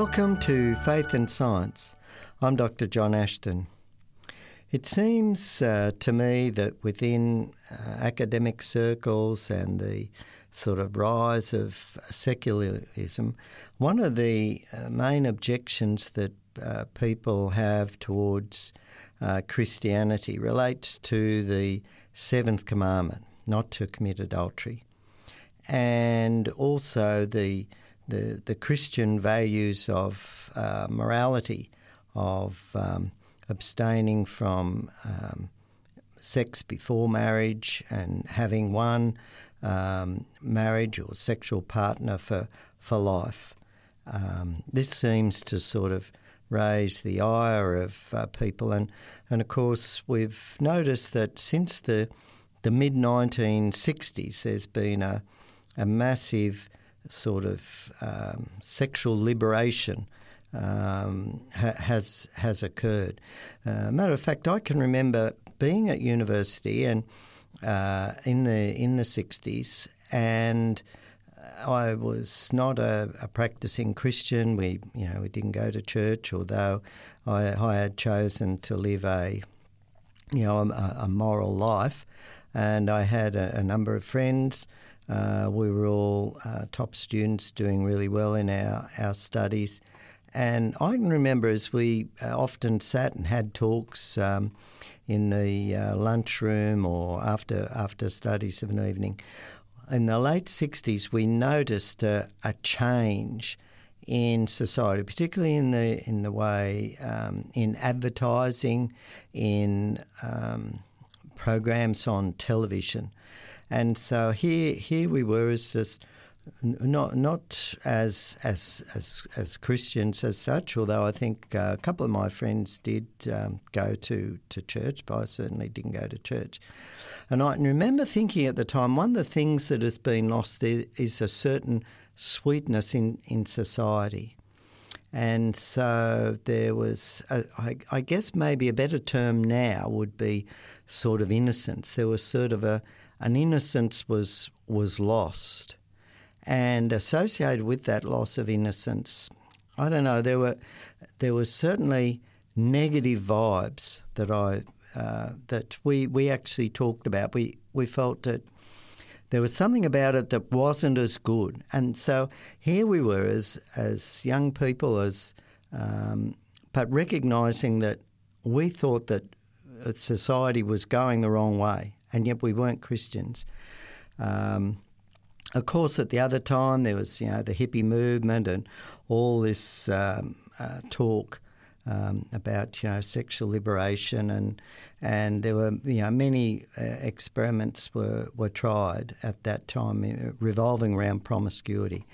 Welcome to Faith and Science. I'm Dr. John Ashton. It seems uh, to me that within uh, academic circles and the sort of rise of secularism, one of the uh, main objections that uh, people have towards uh, Christianity relates to the seventh commandment, not to commit adultery, and also the the, the Christian values of uh, morality, of um, abstaining from um, sex before marriage and having one um, marriage or sexual partner for, for life. Um, this seems to sort of raise the ire of uh, people, and, and of course, we've noticed that since the, the mid 1960s, there's been a, a massive sort of um, sexual liberation um, ha- has has occurred. Uh, matter of fact, I can remember being at university and uh, in the in the sixties, and I was not a, a, practicing Christian. We you know we didn't go to church, although I, I had chosen to live a you know a, a moral life, and I had a, a number of friends. Uh, we were all uh, top students doing really well in our, our studies. And I can remember as we uh, often sat and had talks um, in the uh, lunchroom or after, after studies of an evening, in the late 60s, we noticed a, a change in society, particularly in the in the way um, in advertising, in um, programs on television, and so here here we were as just not not as as as as Christians as such. Although I think uh, a couple of my friends did um, go to to church, but I certainly didn't go to church. And I remember thinking at the time, one of the things that has been lost is a certain sweetness in in society. And so there was, a, I, I guess maybe a better term now would be sort of innocence. There was sort of a, an innocence was was lost. And associated with that loss of innocence, I don't know, there were there was certainly negative vibes that I uh, that we we actually talked about. We we felt that there was something about it that wasn't as good, and so here we were as as young people, as um, but recognizing that we thought that society was going the wrong way, and yet we weren't Christians. Um, of course, at the other time, there was you know the hippie movement and all this um, uh, talk um, about you know sexual liberation and and there were you know many uh, experiments were were tried at that time uh, revolving around promiscuity.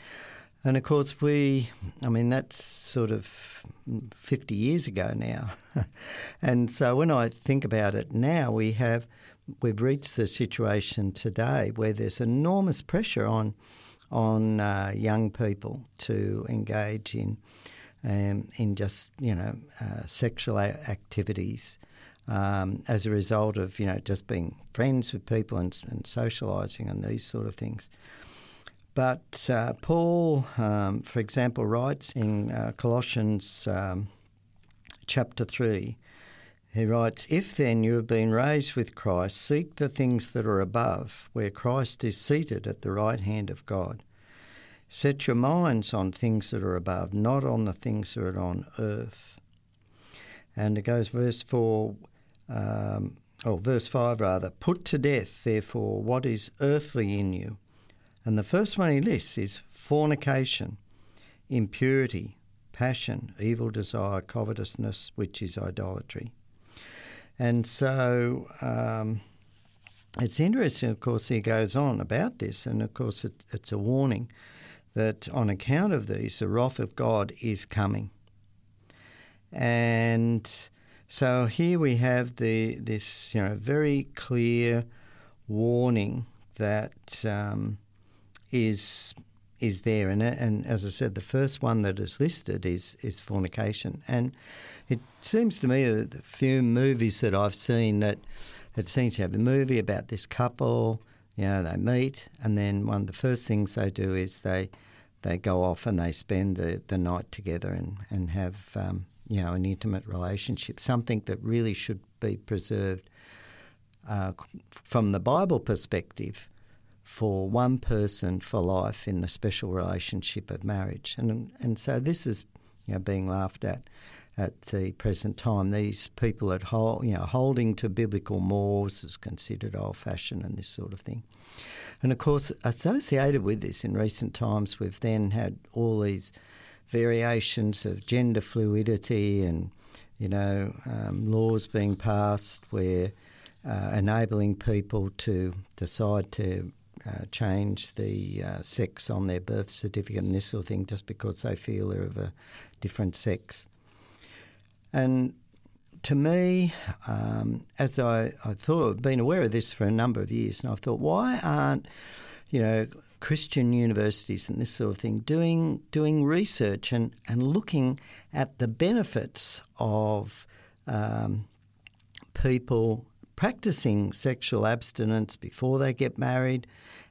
And of course, we, I mean, that's sort of 50 years ago now. and so when I think about it now, we have we've reached the situation today where there's enormous pressure on on uh, young people to engage in um, in just you know uh, sexual activities um, as a result of you know just being friends with people and, and socialising and these sort of things. But uh, Paul, um, for example, writes in uh, Colossians um, chapter three he writes, If then you have been raised with Christ, seek the things that are above, where Christ is seated at the right hand of God. Set your minds on things that are above, not on the things that are on earth. And it goes, verse 4, um, oh, verse 5 rather, put to death, therefore, what is earthly in you. And the first one he lists is fornication, impurity, passion, evil desire, covetousness, which is idolatry. And so um, it's interesting, of course, he goes on about this, and of course, it, it's a warning that on account of these, the wrath of God is coming. And so here we have the this you know very clear warning that um, is is there, and and as I said, the first one that is listed is is fornication, and it seems to me that the few movies that I've seen that it seems to have a movie about this couple. You know, they meet, and then one of the first things they do is they they go off and they spend the, the night together and, and have um, you know an intimate relationship, something that really should be preserved uh, from the Bible perspective for one person for life in the special relationship of marriage. And, and so this is you know, being laughed at at the present time. These people that hold, you know, holding to biblical mores is considered old-fashioned and this sort of thing. And of course, associated with this in recent times, we've then had all these variations of gender fluidity and you know um, laws being passed where uh, enabling people to decide to uh, change the uh, sex on their birth certificate and this sort of thing just because they feel they're of a different sex. And to me, um, as I, I thought, I've been aware of this for a number of years, and I've thought, why aren't, you know, Christian universities and this sort of thing doing doing research and, and looking at the benefits of um, people practicing sexual abstinence before they get married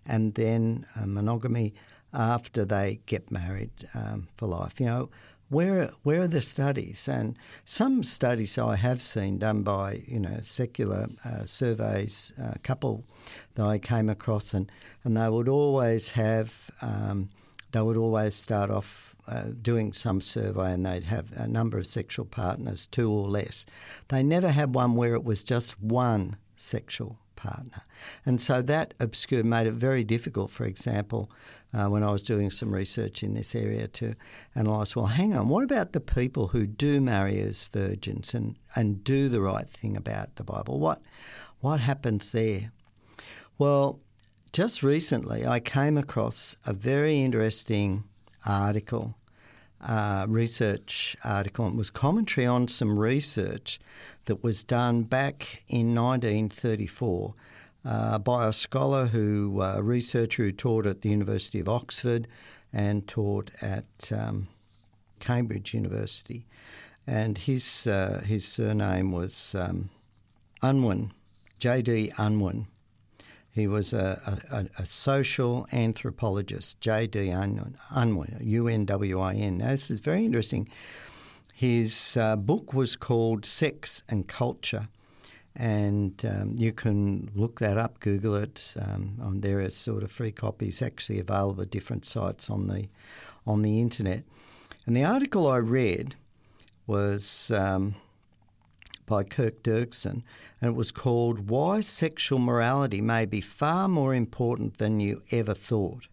and then uh, monogamy after they get married um, for life. You know, where where are the studies? And some studies I have seen done by you know secular uh, surveys, a couple that I came across, and and they would always have. Um, they would always start off uh, doing some survey and they'd have a number of sexual partners, two or less. They never had one where it was just one sexual partner. And so that obscured made it very difficult, for example, uh, when I was doing some research in this area to analyse, well, hang on, what about the people who do marry as virgins and, and do the right thing about the Bible? What, what happens there? Well, just recently I came across a very interesting article, uh, research article. It was commentary on some research that was done back in 1934 uh, by a scholar who, uh, a researcher who taught at the University of Oxford and taught at um, Cambridge University. And his, uh, his surname was um, Unwin, J.D. Unwin. He was a, a, a, social anthropologist, J.D. Unwin, U-N-W-I-N. Now, this is very interesting. His uh, book was called Sex and Culture, and um, you can look that up, Google it. Um, there are sort of free copies actually available at different sites on the on the internet. And the article I read was um, by Kirk Durston, and it was called "Why Sexual Morality May Be Far More Important Than You Ever Thought."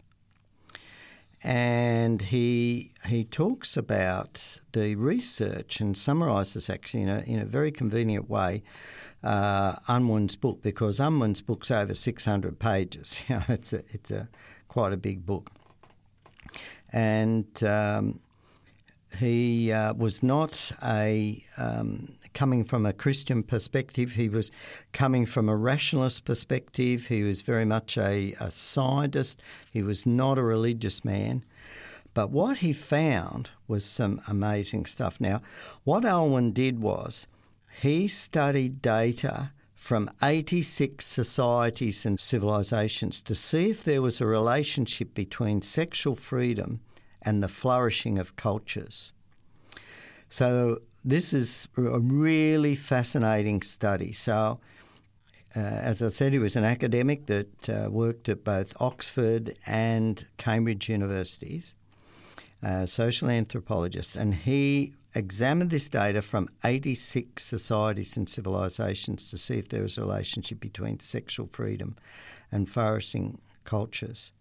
And he he talks about the research and summarises actually in a, in a very convenient way uh, Unwin's book because Unwin's book's over 600 pages. You know, it's a, it's a quite a big book, and um, he uh, was not a um, coming from a Christian perspective. He was coming from a rationalist perspective. He was very much a, a scientist. He was not a religious man. But what he found was some amazing stuff. Now, what Unwin did was he studied data from 86 societies and civilizations to see if there was a relationship between sexual freedom and the flourishing of cultures. So, this is a really fascinating study. So, uh, as I said, he was an academic that uh, worked at both Oxford and Cambridge universities, a social anthropologist, and he examined this data from 86 societies and civilizations to see if there was a relationship between sexual freedom and flourishing cultures.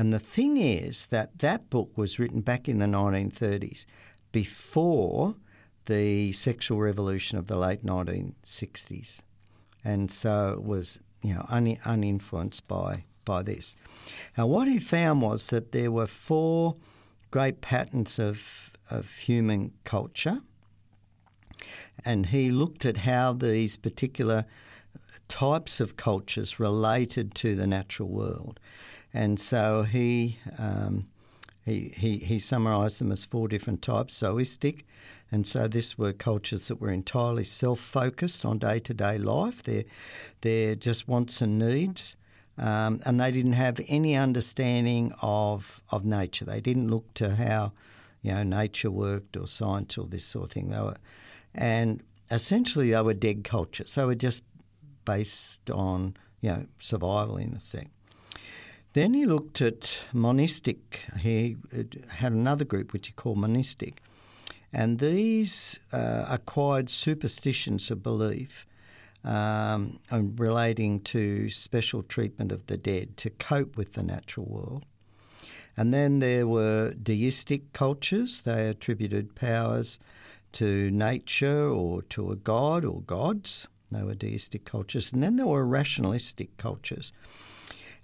And the thing is that that book was written back in the 1930s, before the sexual revolution of the late 1960s. And so it was, you know, un- uninfluenced by, by this. Now, what he found was that there were four great patterns of of human culture. And he looked at how these particular types of cultures related to the natural world. And so he, um, he, he, he summarised them as four different types zoistic. And so this were cultures that were entirely self focused on day to day life, their, their just wants and needs. Um, and they didn't have any understanding of of nature. They didn't look to how you know nature worked or science or this sort of thing. They were, and essentially they were dead cultures. They were just based on you know survival in a sense. Then he looked at manistic. He had another group which he called manistic, and these uh, acquired superstitions of belief um, relating to special treatment of the dead to cope with the natural world. And then there were deistic cultures. They attributed powers to nature or to a god or gods. They were deistic cultures. And then there were rationalistic cultures.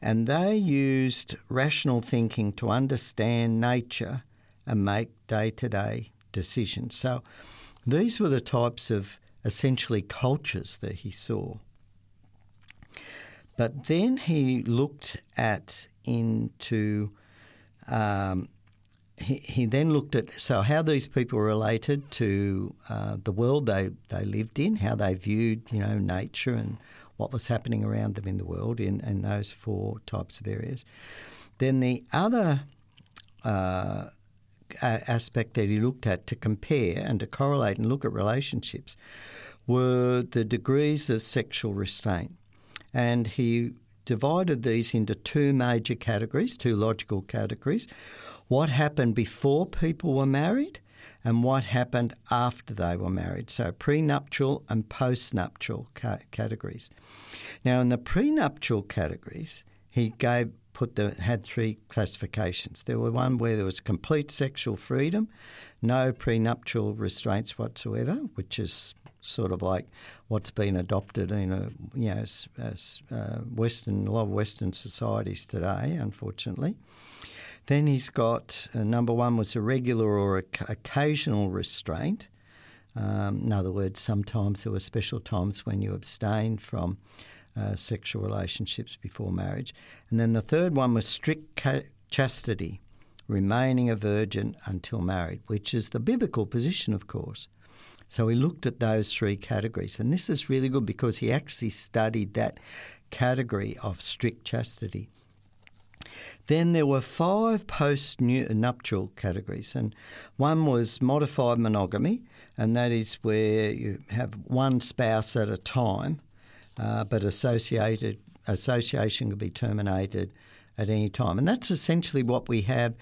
And they used rational thinking to understand nature and make day to day decisions. So these were the types of essentially cultures that he saw. But then he looked at into um, he, he then looked at so how these people related to uh, the world they, they lived in, how they viewed you know nature and what was happening around them in the world in, in those four types of areas. Then the other uh, aspect that he looked at to compare and to correlate and look at relationships were the degrees of sexual restraint. And he divided these into two major categories, two logical categories. What happened before people were married and what happened after they were married. So prenuptial and postnuptial ca- categories. Now, in the prenuptial categories, he gave put the had three classifications. There were one where there was complete sexual freedom, no prenuptial restraints whatsoever, which is sort of like what's been adopted in a you know as, as uh, Western a lot of Western societies today, unfortunately. Then he's got uh, number one was a regular or occasional restraint. Um, in other words, sometimes there were special times when you abstained from uh, sexual relationships before marriage. And then the third one was strict ca- chastity, remaining a virgin until married, which is the biblical position, of course. So he looked at those three categories. And this is really good because he actually studied that category of strict chastity. Then there were five post nuptial categories, and one was modified monogamy, and that is where you have one spouse at a time uh, but associated association can be terminated at any time, and that's essentially what we have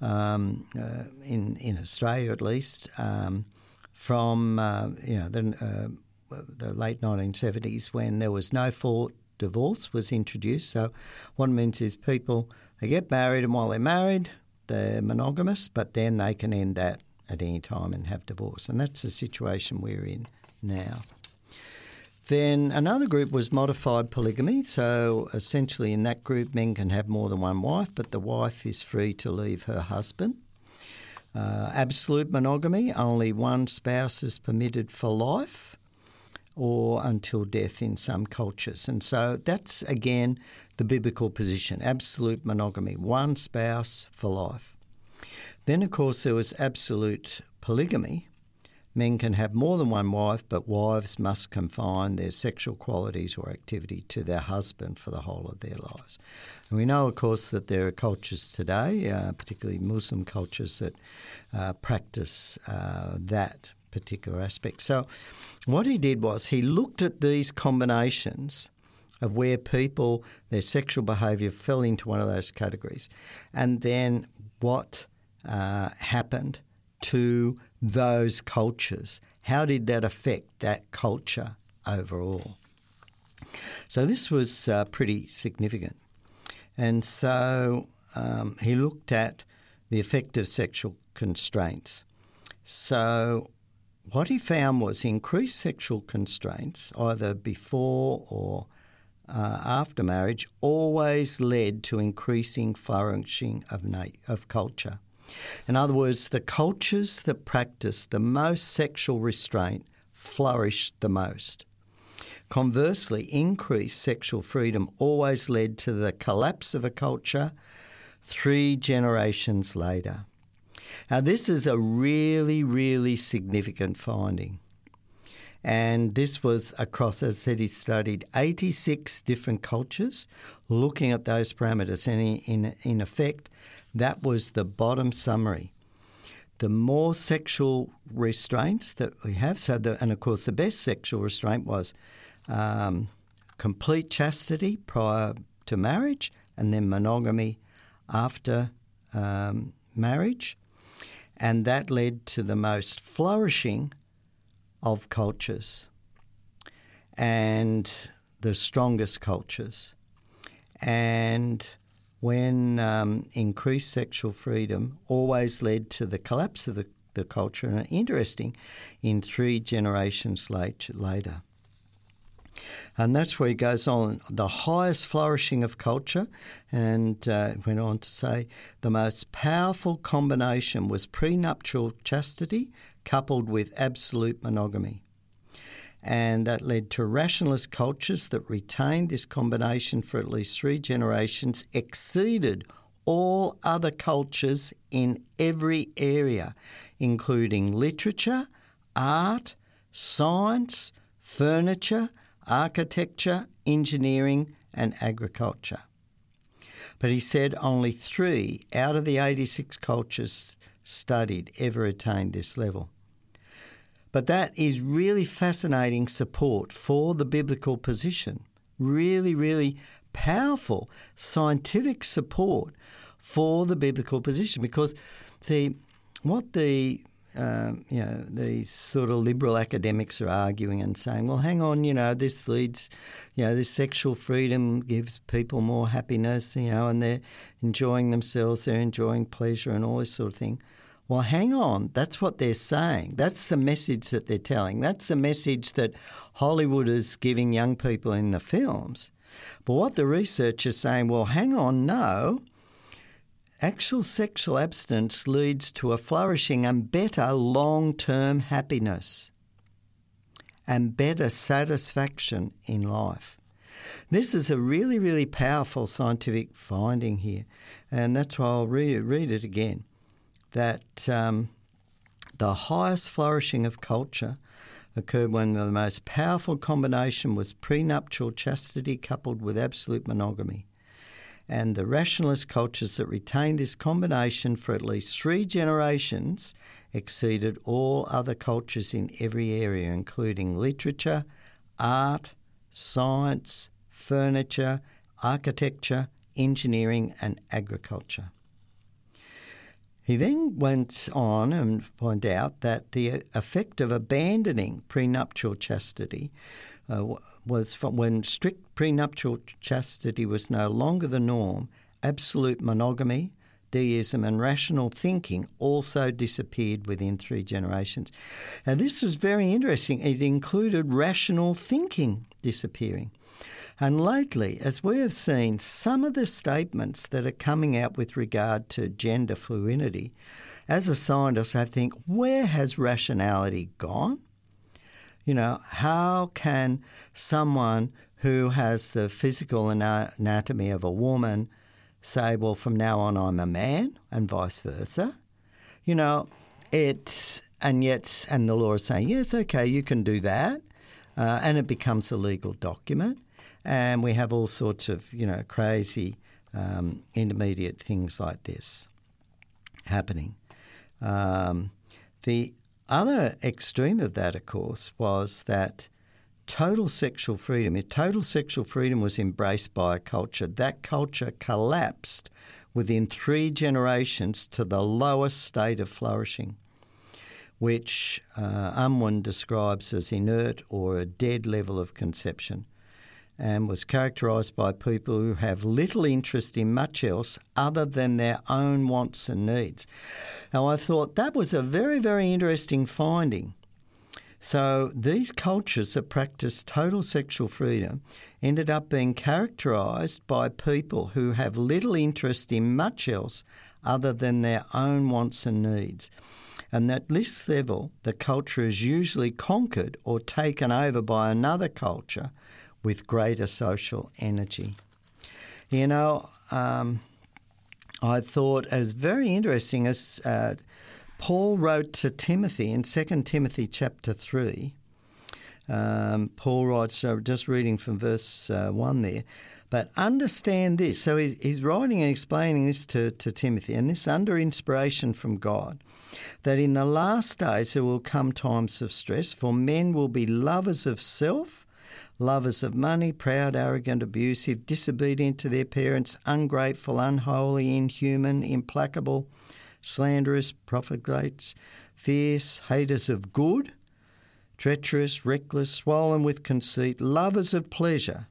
um, uh, in in Australia, at least, um, from uh, you know the, uh, the late 1970s when there was no fault divorce was introduced. So what it means is people they get married, and while they're married, they're monogamous, but then they can end that at any time and have divorce, and that's the situation we're in now. Then another group was modified polygamy. So essentially, in that group, men can have more than one wife, but the wife is free to leave her husband. Uh, absolute monogamy, only one spouse is permitted for life or until death in some cultures. And so that's again the biblical position absolute monogamy, one spouse for life. Then, of course, there was absolute polygamy, Men can have more than one wife, but wives must confine their sexual qualities or activity to their husband for the whole of their lives. And we know, of course, that there are cultures today, uh, particularly Muslim cultures, that uh, practice uh, that particular aspect. So, what he did was he looked at these combinations of where people, their sexual behaviour fell into one of those categories, and then what uh, happened to those cultures? How did that affect that culture overall? So this was uh, pretty significant. And so um, he looked at the effect of sexual constraints. So what he found was increased sexual constraints, either before or uh, after marriage, always led to increasing flourishing of, na- of culture. In other words, the cultures that practice the most sexual restraint flourish the most. Conversely, increased sexual freedom always led to the collapse of a culture three generations later. Now, this is a really, really significant finding. And this was across, as I said, he studied 86 different cultures, looking at those parameters. And in, in, effect, that was the bottom summary. The more sexual restraints that we have, so the, and of course, the best sexual restraint was um, complete chastity prior to marriage and then monogamy after um, marriage. And that led to the most flourishing of cultures and the strongest cultures. And when um, increased sexual freedom always led to the collapse of the, the culture, and interesting, in three generations late, later. And that's where he goes on the highest flourishing of culture, and uh, went on to say the most powerful combination was prenuptial chastity coupled with absolute monogamy. And that led to rationalist cultures that retained this combination for at least three generations, exceeded all other cultures in every area, including literature, art, science, furniture, architecture, engineering, and agriculture. But he said only three out of the 86 cultures studied ever attained this level. But that is really fascinating support for the biblical position. Really, really powerful scientific support for the biblical position because see what the um, you know, these sort of liberal academics are arguing and saying, well, hang on, you know, this leads, you know, this sexual freedom gives people more happiness, you know, and they're enjoying themselves, they're enjoying pleasure and all this sort of thing. Well, hang on, that's what they're saying. That's the message that they're telling. That's the message that Hollywood is giving young people in the films. But what the research is saying, well, hang on, no actual sexual abstinence leads to a flourishing and better long term happiness and better satisfaction in life. This is a really, really powerful scientific finding here, and that's why I'll re- read it again. That um, the highest flourishing of culture occurred when the most powerful combination was prenuptial chastity coupled with absolute monogamy and the rationalist cultures that retained this combination for at least three generations exceeded all other cultures in every area, including literature, art, science, furniture, architecture, engineering, and agriculture. He then went on and pointed out that the effect of abandoning prenuptial chastity uh, was from when strict prenuptial chastity was no longer the norm, absolute monogamy, deism, and rational thinking also disappeared within three generations. Now, this was very interesting. It included rational thinking disappearing. And lately, as we have seen, some of the statements that are coming out with regard to gender fluidity, as a scientist, I think, where has rationality gone? You know, how can someone who has the physical anatomy of a woman say, well, from now on I'm a man, and vice versa? You know, it, and yet, and the law is saying, yes, okay, you can do that, uh, and it becomes a legal document. And we have all sorts of, you know, crazy um, intermediate things like this happening. Um, the other extreme of that, of course, was that total sexual freedom, if total sexual freedom was embraced by a culture, that culture collapsed within three generations to the lowest state of flourishing, which uh, Unwin describes as inert or a dead level of conception and was characterised by people who have little interest in much else other than their own wants and needs. Now, I thought that was a very, very interesting finding. So, these cultures that practice total sexual freedom ended up being characterised by people who have little interest in much else other than their own wants and needs. And at this level, the culture is usually conquered or taken over by another culture with greater social energy. You know, um, I thought as very interesting as uh, Paul wrote to Timothy in 2 Timothy chapter 3 Um, Paul writes, so just reading from verse uh, 1 there, but understand this. So he's, he's writing and explaining this to, to Timothy, and this under inspiration from God, that in the last days there will come times of stress, for men will be lovers of self, lovers of money, proud, arrogant, abusive, disobedient to their parents, ungrateful, unholy, inhuman, implacable, slanderous, profligates, fierce, haters of good, treacherous, reckless, swollen with conceit, lovers of pleasure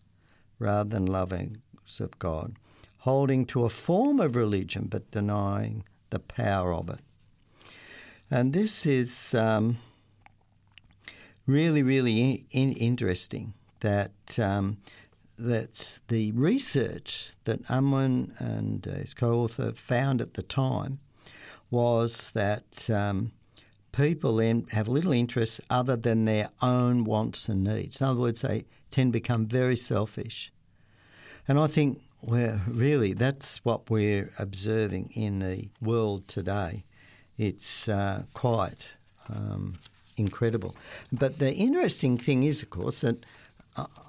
rather than lovers of God, holding to a form of religion but denying the power of it. And this is um, really, really in- interesting that um, that the research that Unwin and his co-author found at the time was that um, people then have little interest other than their own wants and needs. In other words, they tend to become very selfish. And I think, well, really, that's what we're observing in the world today. It's uh, quite um, incredible. But the interesting thing is, of course, that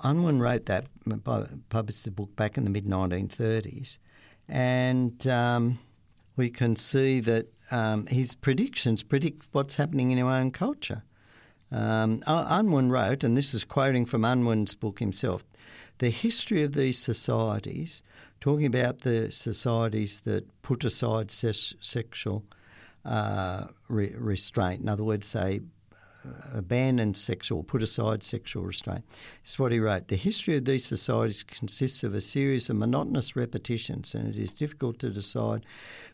Unwin wrote that, published the book back in the mid 1930s, and um, we can see that um, his predictions predict what's happening in our own culture. Um, Unwin wrote, and this is quoting from Unwin's book himself, the history of these societies, talking about the societies that put aside ses- sexual uh, re- restraint. In other words, they abandon sexual, put aside sexual restraint. This is what he wrote. The history of these societies consists of a series of monotonous repetitions, and it is difficult to decide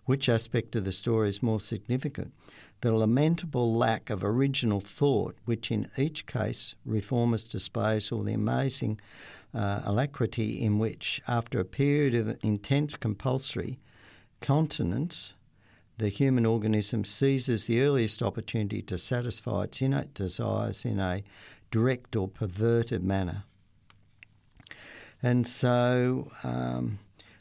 which aspect of the story is more significant. The lamentable lack of original thought, which in each case reformers displays, or the amazing uh, alacrity in which, after a period of intense compulsory continence, the human organism seizes the earliest opportunity to satisfy its innate desires in a direct or perverted manner. And so, um,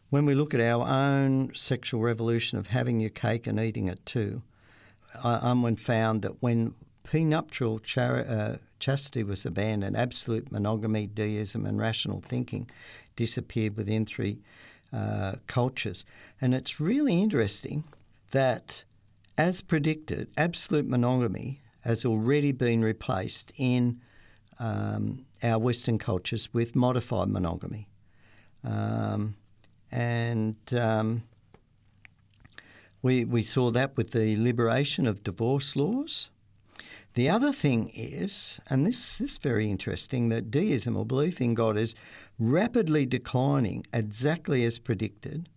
when we look at our own sexual revolution of having your cake and eating it too, Unwin found that when prenuptial char- uh, chastity was abandoned, absolute monogamy, deism, and rational thinking disappeared within three uh, cultures. And it's really interesting that, as predicted, absolute monogamy has already been replaced in um, our Western cultures with modified monogamy. Um, and um, we, we saw that with the liberation of divorce laws. The other thing is, and this, this is very interesting, that deism or belief in God is rapidly declining exactly as predicted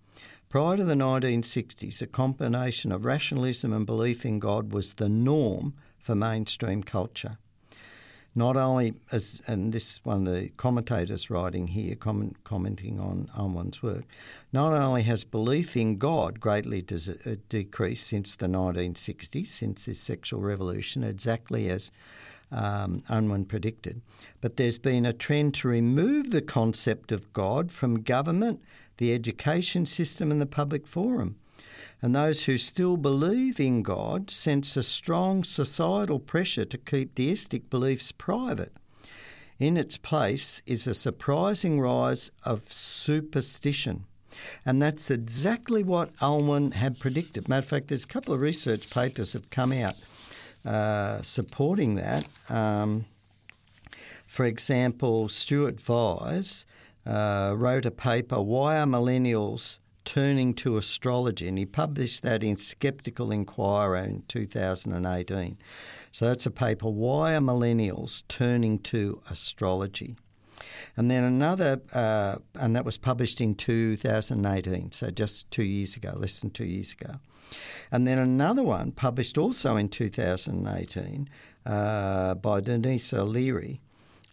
Prior to the 1960s, a combination of rationalism and belief in God was the norm for mainstream culture. Not only as, and this is one of the commentators writing here, comment, commenting on Unwin's work, not only has belief in God greatly des- uh, decreased since the 1960s, since this sexual revolution, exactly as um, Unwin predicted, but there's been a trend to remove the concept of God from government the education system, and the public forum. And those who still believe in God sense a strong societal pressure to keep deistic beliefs private. In its place is a surprising rise of superstition. And that's exactly what Unwin had predicted. Matter of fact, there's a couple of research papers have come out uh, supporting that. Um, for example, Stuart Vyse uh, wrote a paper, Why Are Millennials Turning to Astrology? And he published that in Skeptical Inquirer in 2018. So that's a paper, Why Are Millennials Turning to Astrology? And then another, uh, and that was published in 2018, so just two years ago, less than two years ago. And then another one published also in 2018 uh, by Denyse O'Leary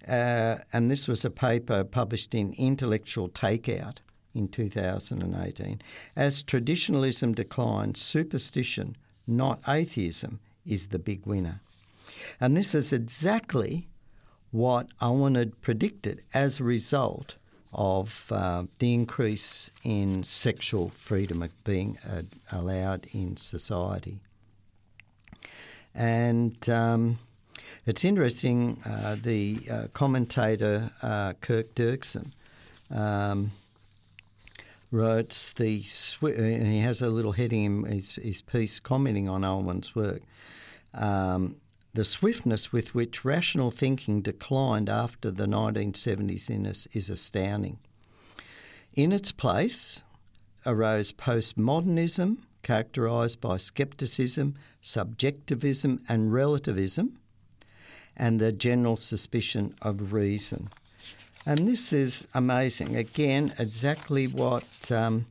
uh, and this was a paper published in Intellectual Takeout in 2018. As traditionalism declines, superstition, not atheism, is the big winner. And this is exactly what Unwin had predicted as a result of uh, the increase in sexual freedom being uh, allowed in society. And um, It's interesting, uh, the uh, commentator uh, Kirk Durston um, wrote the, and he has a little heading in his, his piece commenting on Unwin's work. Um, the swiftness with which rational thinking declined after the 1970s in us is astounding. In its place arose postmodernism, characterised by scepticism, subjectivism, and relativism, and the general suspicion of reason. And this is amazing. Again, exactly what um,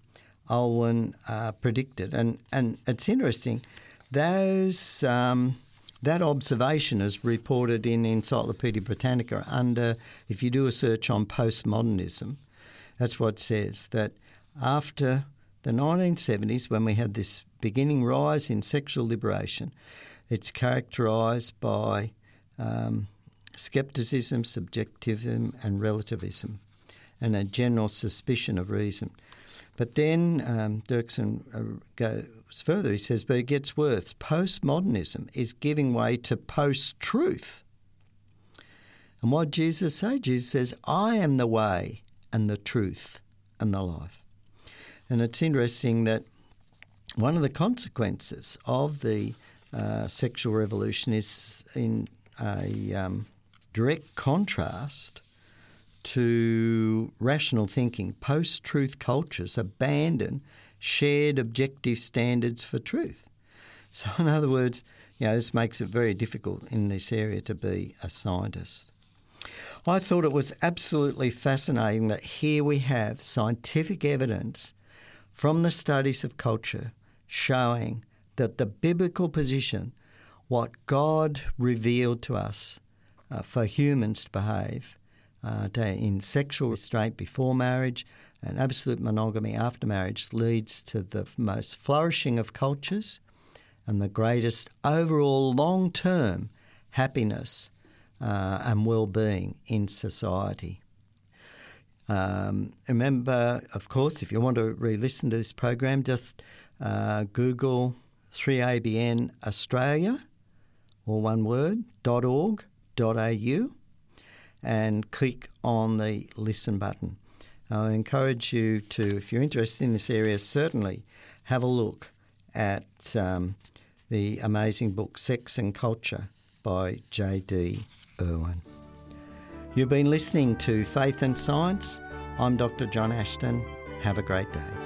Unwin uh, predicted. And, and it's interesting, those, um, that observation is reported in Encyclopaedia Britannica under, if you do a search on postmodernism, that's what says, that after the 1970s, when we had this beginning rise in sexual liberation, it's characterised by um, skepticism, subjectivism, and relativism, and a general suspicion of reason. But then um, Durston uh, goes further. He says, but it gets worse. Postmodernism is giving way to post truth. And what Jesus says? Jesus says, I am the way and the truth and the life. And it's interesting that one of the consequences of the uh, sexual revolution is in a um, direct contrast to rational thinking. Post truth cultures abandon shared objective standards for truth. So, in other words, you know, this makes it very difficult in this area to be a scientist. I thought it was absolutely fascinating that here we have scientific evidence from the studies of culture showing that the biblical position, what God revealed to us uh, for humans to behave uh, to, in sexual restraint before marriage and absolute monogamy after marriage, leads to the most flourishing of cultures and the greatest overall long term happiness uh, and well-being in society. Um, remember, of course, if you want to re-listen to this program, just uh, Google 3ABN Australia, or one word, .org.au, and click on the listen button. I encourage you to, if you're interested in this area, certainly have a look at um, the amazing book Sex and Culture by J.D. Unwin. You've been listening to Faith and Science. I'm Dr. John Ashton. Have a great day.